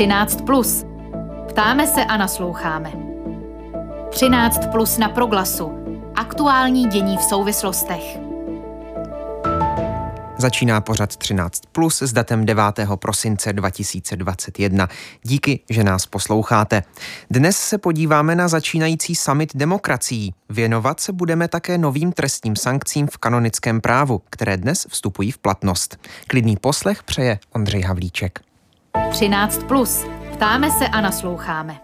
13. Plus. Ptáme se a nasloucháme. 13 plus na proglasu. Aktuální dění v souvislostech. Začíná pořad 13 plus s datem 9. prosince 2021. Díky, že nás posloucháte. Dnes se podíváme na začínající summit demokracií. Věnovat se budeme také novým trestním sankcím v kanonickém právu, které dnes vstupují v platnost. Klidný poslech přeje Ondřej Havlíček. 13 plus. Ptáme se a nasloucháme.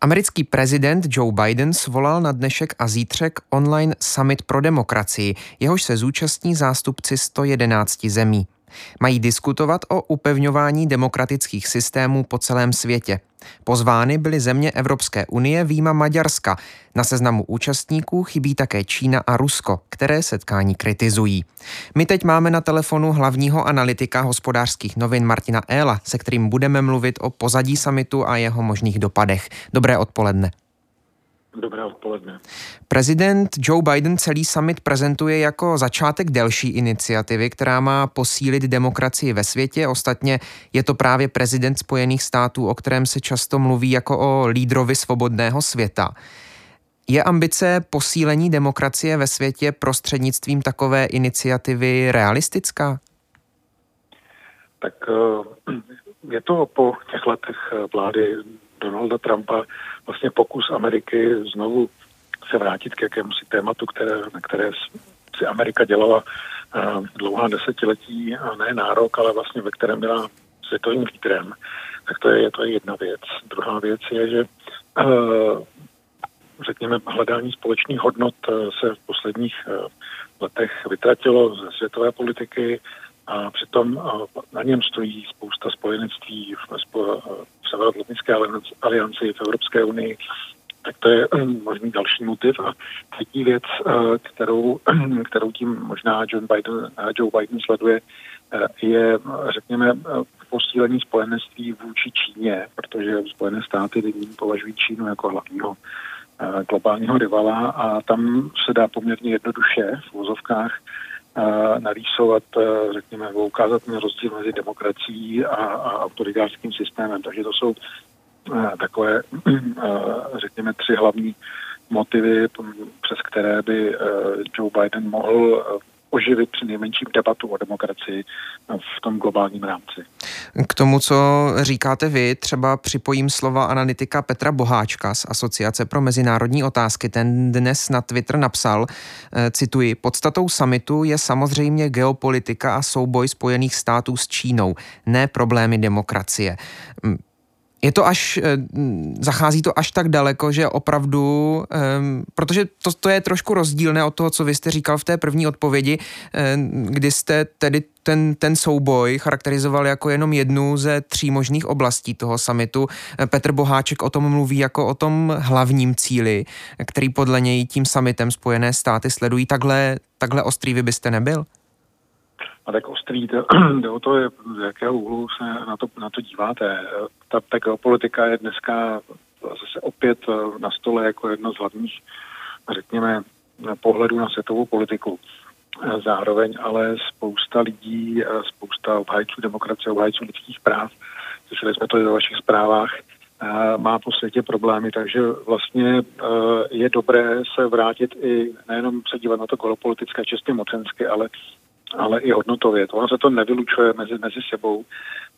Americký prezident Joe Biden svolal na dnešek a zítřek online summit pro demokracii, jehož se zúčastní zástupci 111 zemí. Mají diskutovat o upevňování demokratických systémů po celém světě. Pozvány byly země Evropské unie výjima Maďarska. Na seznamu účastníků chybí také Čína a Rusko, které setkání kritizují. My teď máme na telefonu hlavního analytika hospodářských novin Martina Éla, se kterým budeme mluvit o pozadí samitu a jeho možných dopadech. Dobré odpoledne. Dobré odpoledne. Prezident Joe Biden celý summit prezentuje jako začátek delší iniciativy, která má posílit demokracii ve světě. Ostatně je to právě prezident Spojených států, o kterém se často mluví jako o lídrovi svobodného světa. Je ambice posílení demokracie ve světě prostřednictvím takové iniciativy realistická? Tak eh, je to po těch letech vlády Donalda Trumpa vlastně pokus Ameriky znovu se vrátit k jakémusi tématu, které, na které si Amerika dělala uh, dlouhá desetiletí, a ne nárok, ale vlastně ve kterém byla světovým lídrem, tak to je, to je jedna věc. Druhá věc je, že uh, řekněme, hledání společných hodnot se v posledních letech vytratilo ze světové politiky a přitom na něm stojí spousta spojenectví Severoatlantické alianci, v Evropské unii, tak to je možný další motiv. A třetí věc, kterou, kterou tím možná John Biden, Joe Biden sleduje, je, řekněme, posílení spojenectví vůči Číně, protože Spojené státy považují Čínu jako hlavního globálního rivala a tam se dá poměrně jednoduše v vozovkách narýsovat, eh, řekněme, ukázat ten rozdíl mezi demokracií a, a autoritářským systémem. Takže to jsou eh, takové, eh, řekněme, tři hlavní motivy, přes které by Joe Biden mohl oživit při nejmenším debatu o demokracii v tom globálním rámci. K tomu, co říkáte vy, třeba připojím slova analytika Petra Boháčka z Asociace pro mezinárodní otázky. Ten dnes na Twitter napsal, eh, cituji, podstatou samitu je samozřejmě geopolitika a souboj Spojených států s Čínou, ne problémy demokracie. Je to až, eh, zachází to až tak daleko, že opravdu, um, protože to, to je trošku rozdílné od toho, co vy jste říkal v té první odpovědi, um, kdy jste tedy ten, ten souboj charakterizoval jako jenom jednu ze tří možných oblastí toho samitu. Petr Boháček o tom mluví jako o tom hlavním cíli, který podle něj tím samitem Spojené státy sledují. Takhle, takhle ostrý vy byste nebyl? A tak ostrý, to, jde o to, z jakého úhlu se na to, na to díváte. Ta, ta geopolitika je dneska zase opět na stole jako jedno z hlavních, řekněme, pohledů na světovou politiku. Zároveň ale spousta lidí, spousta obhájců demokracie, obhájců lidských práv, slyšeli jsme to i ve vašich zprávách, má po světě problémy, takže vlastně je dobré se vrátit i nejenom se dívat na to geopolitické čistě mocensky, ale ale i hodnotově. To se to nevylučuje mezi, mezi sebou,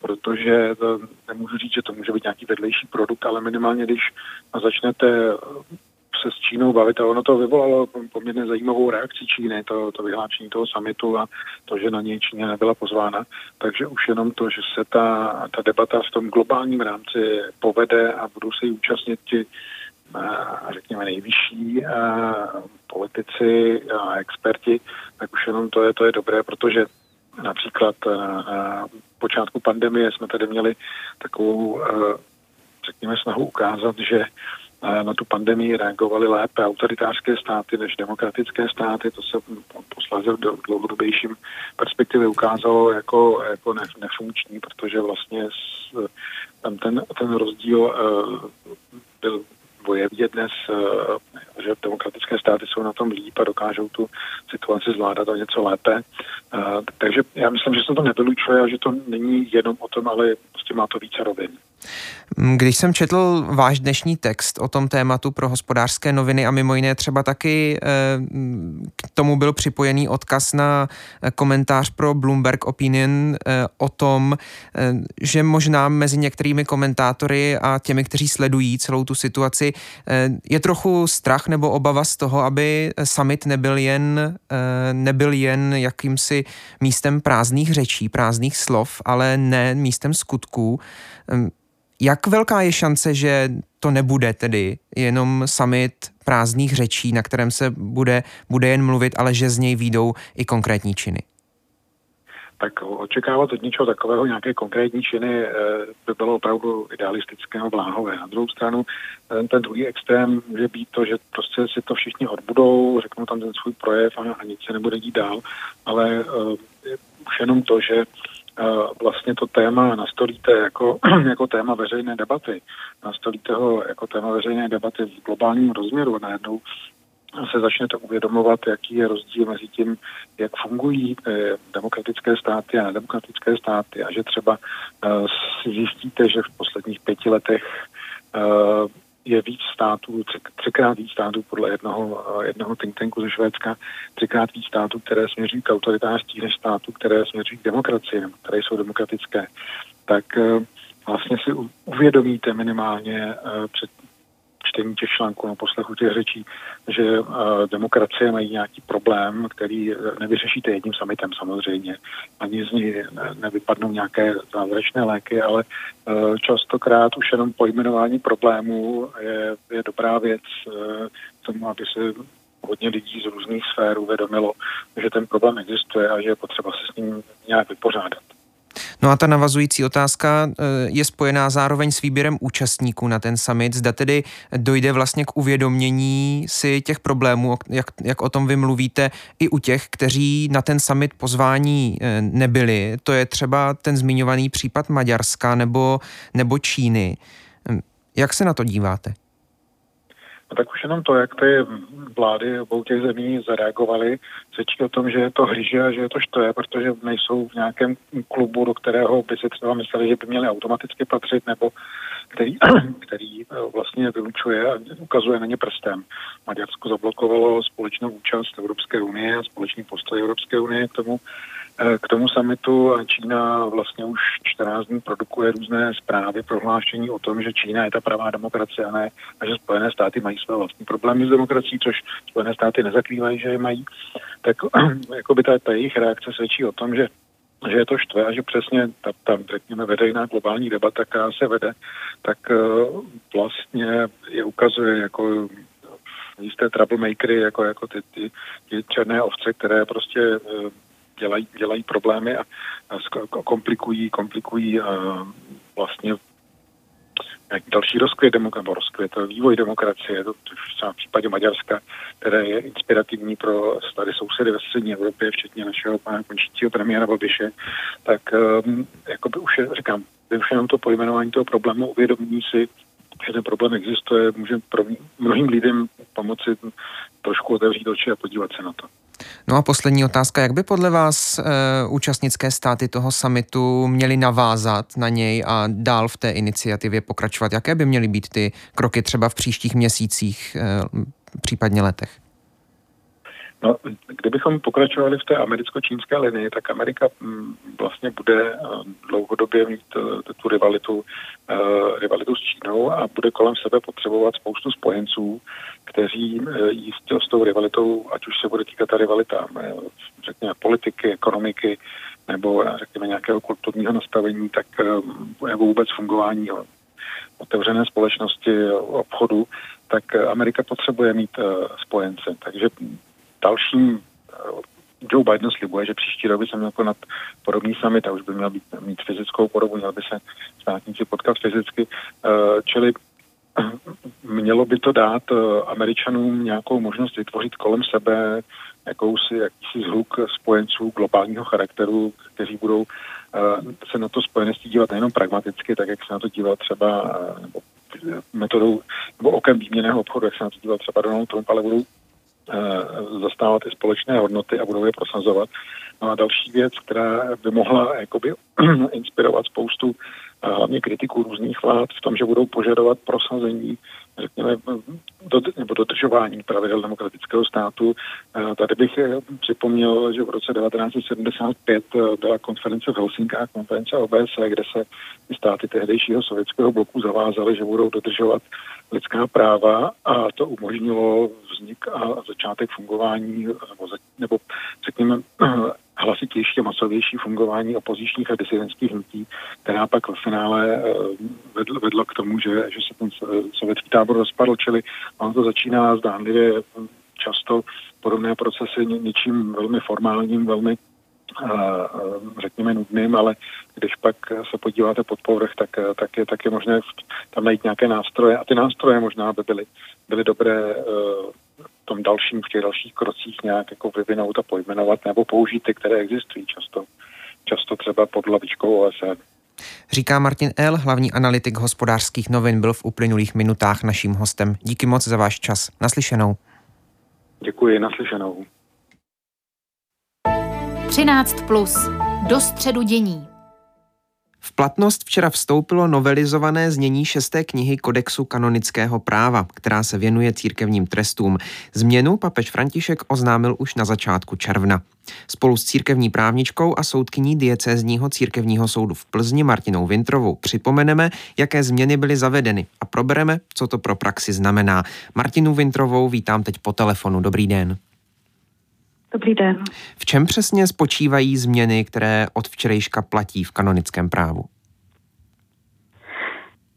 protože to, nemůžu říct, že to může být nějaký vedlejší produkt, ale minimálně, když začnete se s Čínou bavit a ono to vyvolalo poměrně zajímavou reakci Číny, to, to vyhlášení toho samitu a to, že na něj Číně nebyla pozvána. Takže už jenom to, že se ta, ta debata v tom globálním rámci povede a budou se jí účastnit ti řekněme, nejvyšší politici a experti, tak už jenom to je, to je dobré, protože například na počátku pandemie jsme tady měli takovou, řekněme, snahu ukázat, že na tu pandemii reagovaly lépe autoritářské státy než demokratické státy. To se posledně v dlouhodobějším perspektivě ukázalo jako, jako nefunkční, protože vlastně tam ten, ten rozdíl byl je vidět dnes, že demokratické státy jsou na tom líp a dokážou tu situaci zvládat o něco lépe. Takže já myslím, že se to nevylučuje a že to není jenom o tom, ale prostě má to více rovin. Když jsem četl váš dnešní text o tom tématu pro hospodářské noviny a mimo jiné třeba taky eh, k tomu byl připojený odkaz na komentář pro Bloomberg Opinion eh, o tom, eh, že možná mezi některými komentátory a těmi, kteří sledují celou tu situaci, je trochu strach nebo obava z toho, aby summit nebyl jen, nebyl jen jakýmsi místem prázdných řečí, prázdných slov, ale ne místem skutků. Jak velká je šance, že to nebude tedy jenom summit prázdných řečí, na kterém se bude, bude jen mluvit, ale že z něj výjdou i konkrétní činy? Tak očekávat od něčeho takového nějaké konkrétní činy eh, by bylo opravdu idealistické a bláhové. Na druhou stranu ten, ten druhý extrém může být to, že prostě si to všichni odbudou, řeknou tam ten svůj projev a, a nic se nebude dít dál, ale uh, už jenom to, že vlastně to téma nastolíte jako, jako téma veřejné debaty, nastolíte ho jako téma veřejné debaty v globálním rozměru. A najednou se začnete uvědomovat, jaký je rozdíl mezi tím, jak fungují eh, demokratické státy a nedemokratické státy. A že třeba eh, si zjistíte, že v posledních pěti letech eh, je víc států, tři, třikrát víc států podle jednoho, eh, jednoho think tanku ze Švédska, třikrát víc států, které směřují k autoritářství, než států, které směřují k demokracii, které jsou demokratické, tak eh, vlastně si uvědomíte minimálně eh, před čtení těch článků, na poslechu těch řečí, že uh, demokracie mají nějaký problém, který nevyřešíte jedním samitem samozřejmě. Ani z ní nevypadnou nějaké zázračné léky, ale uh, častokrát už jenom pojmenování problémů je, je dobrá věc uh, tomu, aby se hodně lidí z různých sfér uvědomilo, že ten problém existuje a že je potřeba se s ním nějak vypořádat. No a ta navazující otázka eh, je spojená zároveň s výběrem účastníků na ten summit. Zda tedy dojde vlastně k uvědomění si těch problémů, jak, jak o tom vy mluvíte, i u těch, kteří na ten summit pozvání eh, nebyli. To je třeba ten zmiňovaný případ Maďarska nebo, nebo Číny. Hm, jak se na to díváte? No tak už jenom to, jak ty vlády obou těch zemí zareagovaly, svědčí o tom, že je to hryže a že je to štve, protože nejsou v nějakém klubu, do kterého by si třeba mysleli, že by měli automaticky patřit, nebo který, který eh, vlastně vylučuje a ukazuje na ně prstem. Maďarsko zablokovalo společnou účast Evropské unie a společný postoj Evropské unie k tomu, Eh, k tomu samitu Čína vlastně už 14 dní produkuje různé zprávy, prohlášení o tom, že Čína je ta pravá demokracie a ne, a že Spojené státy mají své vlastní problémy s demokracií, což Spojené státy nezakrývají, že je mají. Tak jako by ta, ta jejich reakce svědčí o tom, že že je to štve a že přesně ta, ta řekněme, veřejná globální debata, která se vede, tak uh, vlastně je ukazuje jako jisté troublemakery, jako, jako ty, ty, ty černé ovce, které prostě uh, dělají, dělají problémy a, a komplikují, komplikují a vlastně nějaký další rozkvět, nebo rozkvět, vývoj demokracie, to, třeba v případě Maďarska, které je inspirativní pro tady sousedy ve střední Evropě, včetně našeho pana končícího premiéra Babiše, tak um, by už je, říkám, už jenom to pojmenování toho problému, uvědomění si, že ten problém existuje, může pro mnohým lidem pomoci trošku otevřít oči a podívat se na to. No a poslední otázka, jak by podle vás e, účastnické státy toho samitu měly navázat na něj a dál v té iniciativě pokračovat? Jaké by měly být ty kroky třeba v příštích měsících, e, případně letech? No, kdybychom pokračovali v té americko-čínské linii, tak Amerika mm, vlastně bude eh, dlouhodobě mít eh, tu rivalitu, eh, rivalitu s Čínou a bude kolem sebe potřebovat spoustu spojenců, kteří jistě s tou rivalitou, ať už se bude týkat ta rivalita, řekněme, politiky, ekonomiky, nebo řekněme nějakého kulturního nastavení, tak nebo vůbec fungování otevřené společnosti, obchodu, tak Amerika potřebuje mít spojence. Takže dalším eh, Joe Biden slibuje, že příští rok by se měl konat podobný summit a už by měl být, mít fyzickou podobu, měl by se státníci potkat fyzicky. Eh, čili eh, mělo by to dát Američanům nějakou možnost vytvořit kolem sebe jakousi, jakýsi zhluk spojenců globálního charakteru, kteří budou se na to spojenectví dívat nejenom pragmaticky, tak jak se na to díval třeba, nebo metodou nebo okem výměného obchodu, jak se na to díval třeba Donald Trump, ale budou zastávat i společné hodnoty a budou je prosazovat. No a další věc, která by mohla jakoby inspirovat spoustu hlavně kritiků různých vlád v tom, že budou požadovat prosazení řekněme, do, nebo dodržování pravidel demokratického státu. Tady bych eh, připomněl, že v roce 1975 eh, byla konference v Helsinkách, konference OBSE, kde se státy tehdejšího sovětského bloku zavázaly, že budou dodržovat lidská práva a to umožnilo vznik a začátek fungování nebo, nebo řekněme hlasitější a masovější fungování opozičních a disidentských hnutí, která pak v finále eh, vedla, vedla k tomu, že, že se ten sovětský tábor rozpadl, čili ono to začíná zdánlivě často podobné procesy něčím velmi formálním, velmi eh, řekněme nudným, ale když pak se podíváte pod povrch, tak, tak, je, tak je možné tam najít nějaké nástroje a ty nástroje možná by byly, byly dobré eh, tom dalším, v těch dalších krocích nějak jako vyvinout a pojmenovat nebo použít ty, které existují často, často třeba pod lavičkou OSN. Říká Martin L., hlavní analytik hospodářských novin, byl v uplynulých minutách naším hostem. Díky moc za váš čas. Naslyšenou. Děkuji, naslyšenou. 13 plus. Do středu dění. V platnost včera vstoupilo novelizované znění šesté knihy Kodexu kanonického práva, která se věnuje církevním trestům. Změnu papež František oznámil už na začátku června. Spolu s církevní právničkou a soudkyní diecézního církevního soudu v Plzni Martinou Vintrovou připomeneme, jaké změny byly zavedeny a probereme, co to pro praxi znamená. Martinu Vintrovou vítám teď po telefonu. Dobrý den. Dobrý den. V čem přesně spočívají změny, které od včerejška platí v kanonickém právu?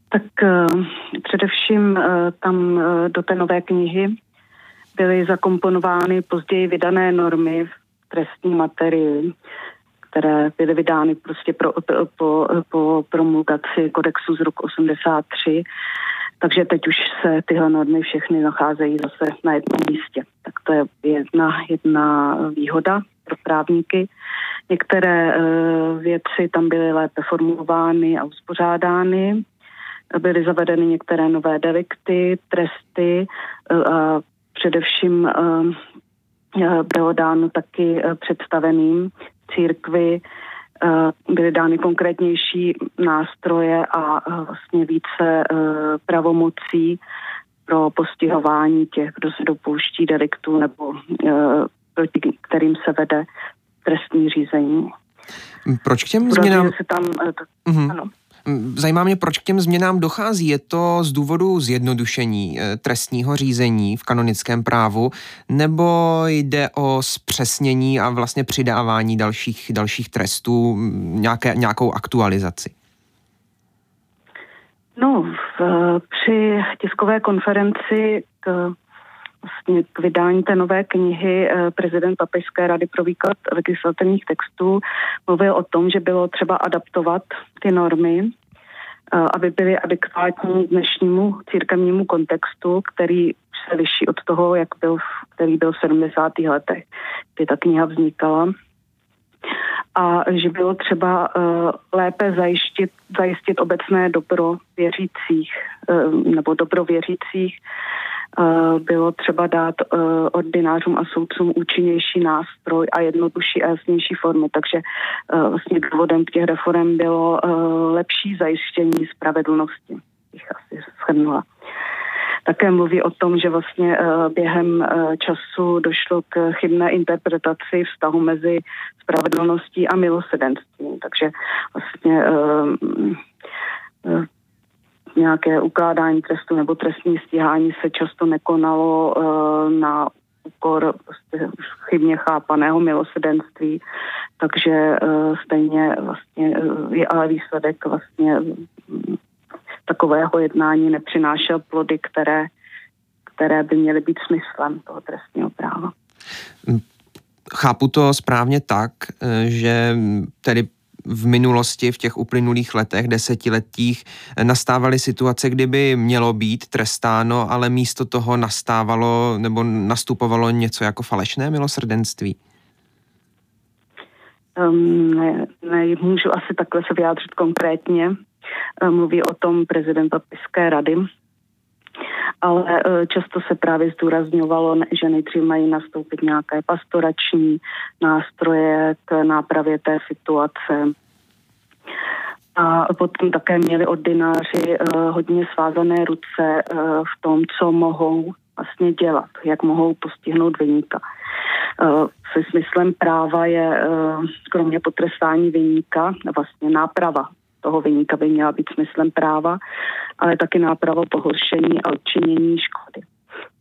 Tak uh, především uh, tam uh, do té nové knihy byly zakomponovány později vydané normy v trestní materii, které byly vydány prostě pro, po, po promulgaci kodexu z roku 83 takže teď už se tyhle normy všechny nacházejí zase na jednom místě. Tak to je jedna, jedna výhoda pro právníky. Některé uh, věci tam byly lépe formulovány a uspořádány. Byly zavedeny některé nové delikty, tresty uh, a především uh, bylo dáno taky představeným církvy Eh, byly dány konkrétnější nástroje a eh, vlastně více eh, pravomocí pro postihování těch, kdo se dopouští deliktu nebo proti kterým se vede trestní řízení. Proč k těm změnám... Se tam, mm-hmm. ano. Zajímá mě, proč k těm změnám dochází. Je to z důvodu zjednodušení eh, trestního řízení v kanonickém právu, nebo jde o zpřesnění a vlastně přidávání dalších, dalších trestů, nějaké, nějakou aktualizaci? No, v, při tiskové konferenci k, vlastně k vydání té nové knihy eh, prezident Papežské rady pro výklad legislativních textů mluvil o tom, že bylo třeba adaptovat ty normy, eh, aby byly adekvátní dnešnímu církevnímu kontextu, který se liší od toho, jak byl, který byl v 70. letech, kdy ta kniha vznikala a že bylo třeba uh, lépe zajistit, zajistit obecné dobro věřících uh, nebo dobro věřících bylo třeba dát eh, ordinářům a soudcům účinnější nástroj a jednodušší a jasnější formy. Takže eh, vlastně důvodem těch reform bylo lepší zajištění spravedlnosti, bych asi shrnula. Také mluví o tom, že vlastně během času došlo k chybné interpretaci vztahu mezi spravedlností a milosedenstvím. Takže vlastně nějaké ukládání trestu nebo trestní stíhání se často nekonalo uh, na úkor prostě chybně chápaného milosedenství, takže uh, stejně vlastně uh, je ale výsledek vlastně um, takového jednání nepřinášel plody, které, které by měly být smyslem toho trestního práva. Chápu to správně tak, že tedy v minulosti, v těch uplynulých letech, desetiletích, nastávaly situace, kdyby mělo být trestáno, ale místo toho nastávalo nebo nastupovalo něco jako falešné milosrdenství? Um, ne, ne, můžu asi takhle se vyjádřit konkrétně. mluví o tom prezident Papižské rady, ale často se právě zdůrazňovalo, že nejdřív mají nastoupit nějaké pastorační nástroje k nápravě té situace. A potom také měli ordináři hodně svázané ruce v tom, co mohou vlastně dělat, jak mohou postihnout vyníka. Se smyslem práva je kromě potrestání vyníka vlastně náprava toho vyníka by měla být smyslem práva, ale taky náprava pohoršení a odčinění škody.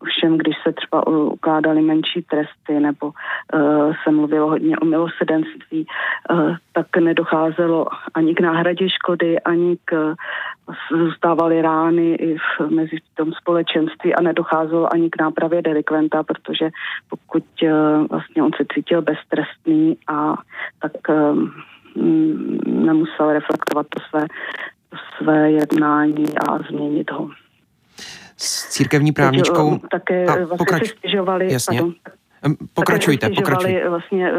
Ovšem, když se třeba ukládaly menší tresty nebo uh, se mluvilo hodně o milosedenství, uh, tak nedocházelo ani k náhradě škody, ani k zůstávaly rány i v, mezi tom společenství a nedocházelo ani k nápravě delikventa, protože pokud uh, vlastně on se cítil beztrestný a tak uh, nemusel reflektovat to své, to své jednání a změnit ho s církevní právničkou. Teď, také a, vlastně pokrač... se stěžovali, Jasně. Pardon, pokračujte, také pokračujte. Vlastně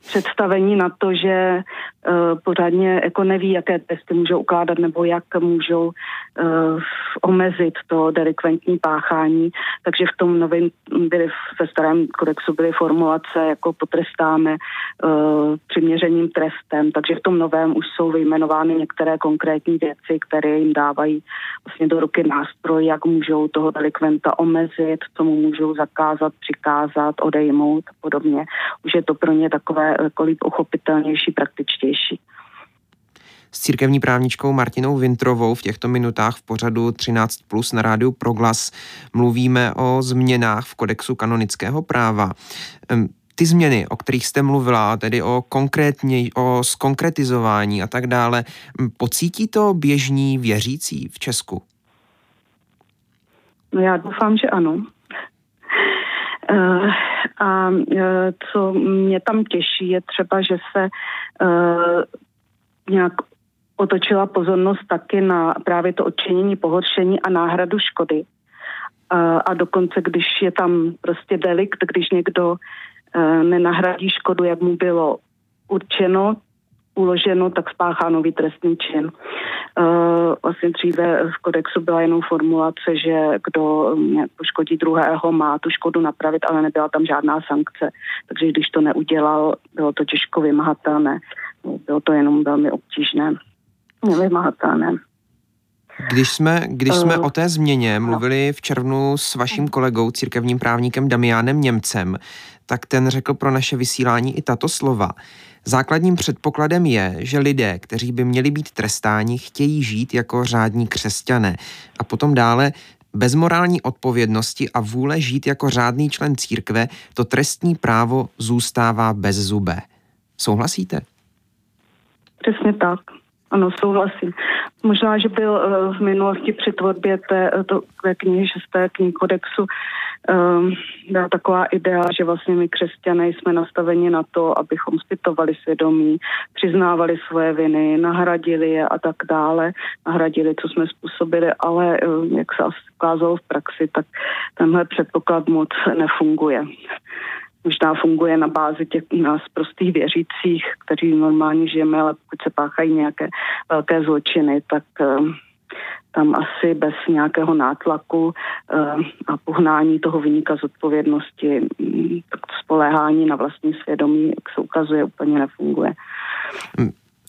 představení na to, že uh, pořádně jako neví, jaké testy můžou ukládat nebo jak můžou uh, omezit to delikventní páchání. Takže v tom novém byly, ve starém kodexu byly formulace jako potrestáme uh, přiměřeným trestem, takže v tom novém už jsou vyjmenovány některé konkrétní věci, které jim dávají vlastně do ruky nástroj, jak můžou toho delikventa omezit, co mu můžou zakázat, přikázat, odejmout a podobně. Už je to pro ně takové líp uchopitelnější, praktičtější. S církevní právničkou Martinou Vintrovou v těchto minutách v pořadu 13 plus na rádiu Proglas mluvíme o změnách v kodexu kanonického práva. Ty změny, o kterých jste mluvila, tedy o konkrétně, o skonkretizování a tak dále, pocítí to běžní věřící v Česku? No já doufám, že ano. Uh, a uh, co mě tam těší, je třeba, že se uh, nějak otočila pozornost taky na právě to odčinění pohoršení a náhradu škody. A dokonce, když je tam prostě delikt, když někdo nenahradí škodu, jak mu bylo určeno, uloženo, tak spáchá nový trestný čin. Uh, vlastně dříve v kodexu byla jenom formulace, že kdo poškodí druhého, má tu škodu napravit, ale nebyla tam žádná sankce. Takže když to neudělal, bylo to těžko vymahatelné. Bylo to jenom velmi obtížné, nevymahatelné. Když jsme, když jsme uh, o té změně mluvili v červnu s vaším kolegou, církevním právníkem Damiánem Němcem, tak ten řekl pro naše vysílání i tato slova. Základním předpokladem je, že lidé, kteří by měli být trestáni, chtějí žít jako řádní křesťané. A potom dále bez morální odpovědnosti a vůle žít jako řádný člen církve, to trestní právo zůstává bez zubé. Souhlasíte? Přesně tak. Ano, souhlasím. Možná, že byl uh, v minulosti při tvorbě té, eh, to, té knihy, šesté knihy kodexu, um, byla taková idea, že vlastně my křesťané jsme nastaveni na to, abychom zpytovali svědomí, přiznávali svoje viny, nahradili je a tak dále, nahradili, co jsme způsobili, ale um, jak se ukázalo v praxi, tak tenhle předpoklad moc nefunguje možná funguje na bázi těch nás prostých věřících, kteří normálně žijeme, ale pokud se páchají nějaké velké zločiny, tak uh, tam asi bez nějakého nátlaku uh, a pohnání toho vyníka z odpovědnosti, um, tak to spoléhání na vlastní svědomí, jak se ukazuje, úplně nefunguje.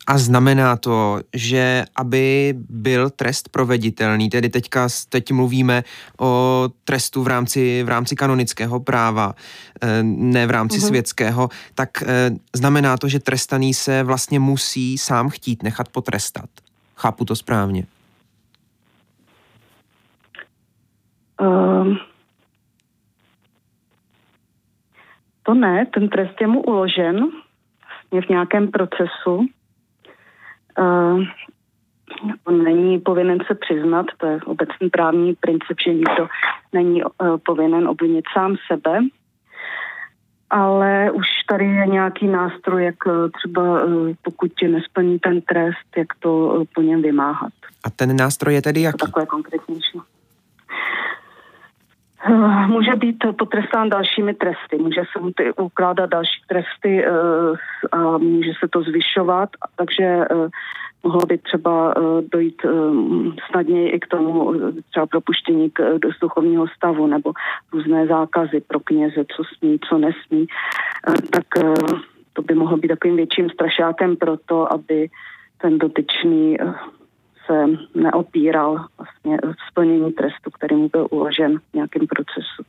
A znamená to, že aby byl trest proveditelný, tedy teďka, teď mluvíme o trestu v rámci, v rámci kanonického práva, eh, ne v rámci mm-hmm. světského, tak eh, znamená to, že trestaný se vlastně musí sám chtít nechat potrestat. Chápu to správně. Um, to ne, ten trest je mu uložen v nějakém procesu Uh, on není povinen se přiznat, to je obecný právní princip, že nikdo není uh, povinen obvinit sám sebe, ale už tady je nějaký nástroj, jak uh, třeba uh, pokud tě nesplní ten trest, jak to po něm vymáhat. A ten nástroj je tedy jaký? To takové konkrétnější. Eh, může být potrestán dalšími tresty, může se mu ty ukládat další tresty eh, a může se to zvyšovat, takže eh, mohlo by třeba dojít snadněji i k tomu třeba propuštění k, do duchovního stavu nebo různé zákazy pro kněze, co smí, co nesmí, tak to by mohlo být takovým větším strašákem pro to, aby ten dotyčný se neopíral vlastně splnění trestu, který mu byl uložen v nějakém procesu.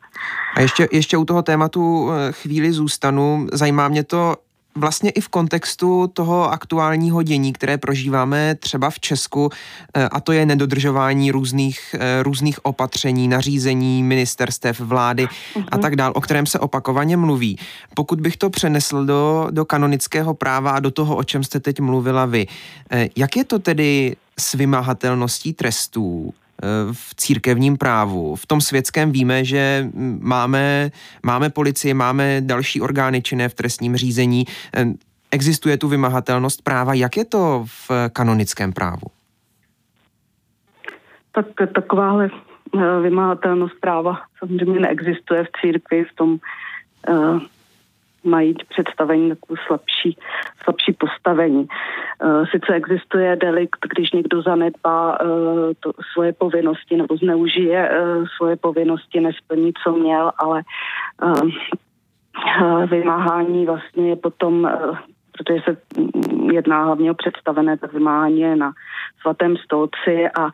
A ještě, ještě u toho tématu eh, chvíli zůstanu. Zajímá mě to, vlastně i v kontextu toho aktuálního dění, které prožíváme třeba v Česku, eh, a to je nedodržování různých, eh, různých opatření, nařízení, ministerstev, vlády uh-huh. a mhm. tak dál, o kterém se opakovaně mluví. Pokud bych to přenesl do, do kanonického práva a do toho, o čem jste teď mluvila vy, jak je to tedy s vymahatelností trestů eh, v církevním právu. V tom světském víme, že máme, máme policii, máme další orgány činné v trestním řízení. Eh, existuje tu vymahatelnost práva. Jak je to v kanonickém právu? Tak takováhle eh, vymahatelnost práva samozřejmě neexistuje v církvi v tom mají představení takovou slabší, slabší postavení. Eh, sice existuje delikt, když někdo zanedbá eh, to, svoje povinnosti nebo zneužije eh, svoje povinnosti, nesplní, co měl, ale vymáhání vlastně je potom, protože se jedná hlavně o představené, tak vymáhání je na svatém stolci a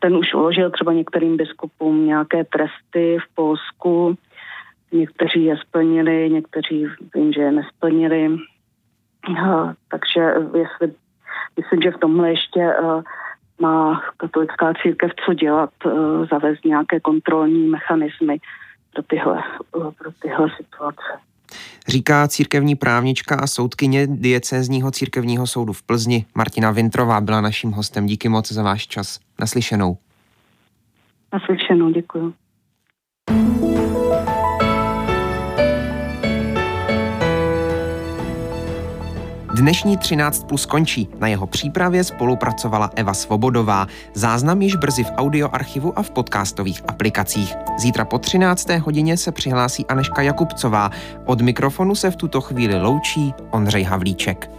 ten už uložil třeba některým biskupům nějaké tresty v Polsku, Někteří je splnili, někteří vím, že je nesplnili. Uh, takže jestli, myslím, že v tomhle ještě uh, má katolická církev co dělat, uh, zavést nějaké kontrolní mechanismy pro tyhle, uh, pro tyhle situace. Říká církevní právnička a soudkyně diecézního církevního soudu v Plzni Martina Vintrová byla naším hostem. Díky moc za váš čas. Naslyšenou. Naslyšenou, děkuji. Dnešní 13 plus končí. Na jeho přípravě spolupracovala Eva Svobodová. Záznam již brzy v audioarchivu a v podcastových aplikacích. Zítra po 13. hodině se přihlásí Aneška Jakubcová. Od mikrofonu se v tuto chvíli loučí Ondřej Havlíček.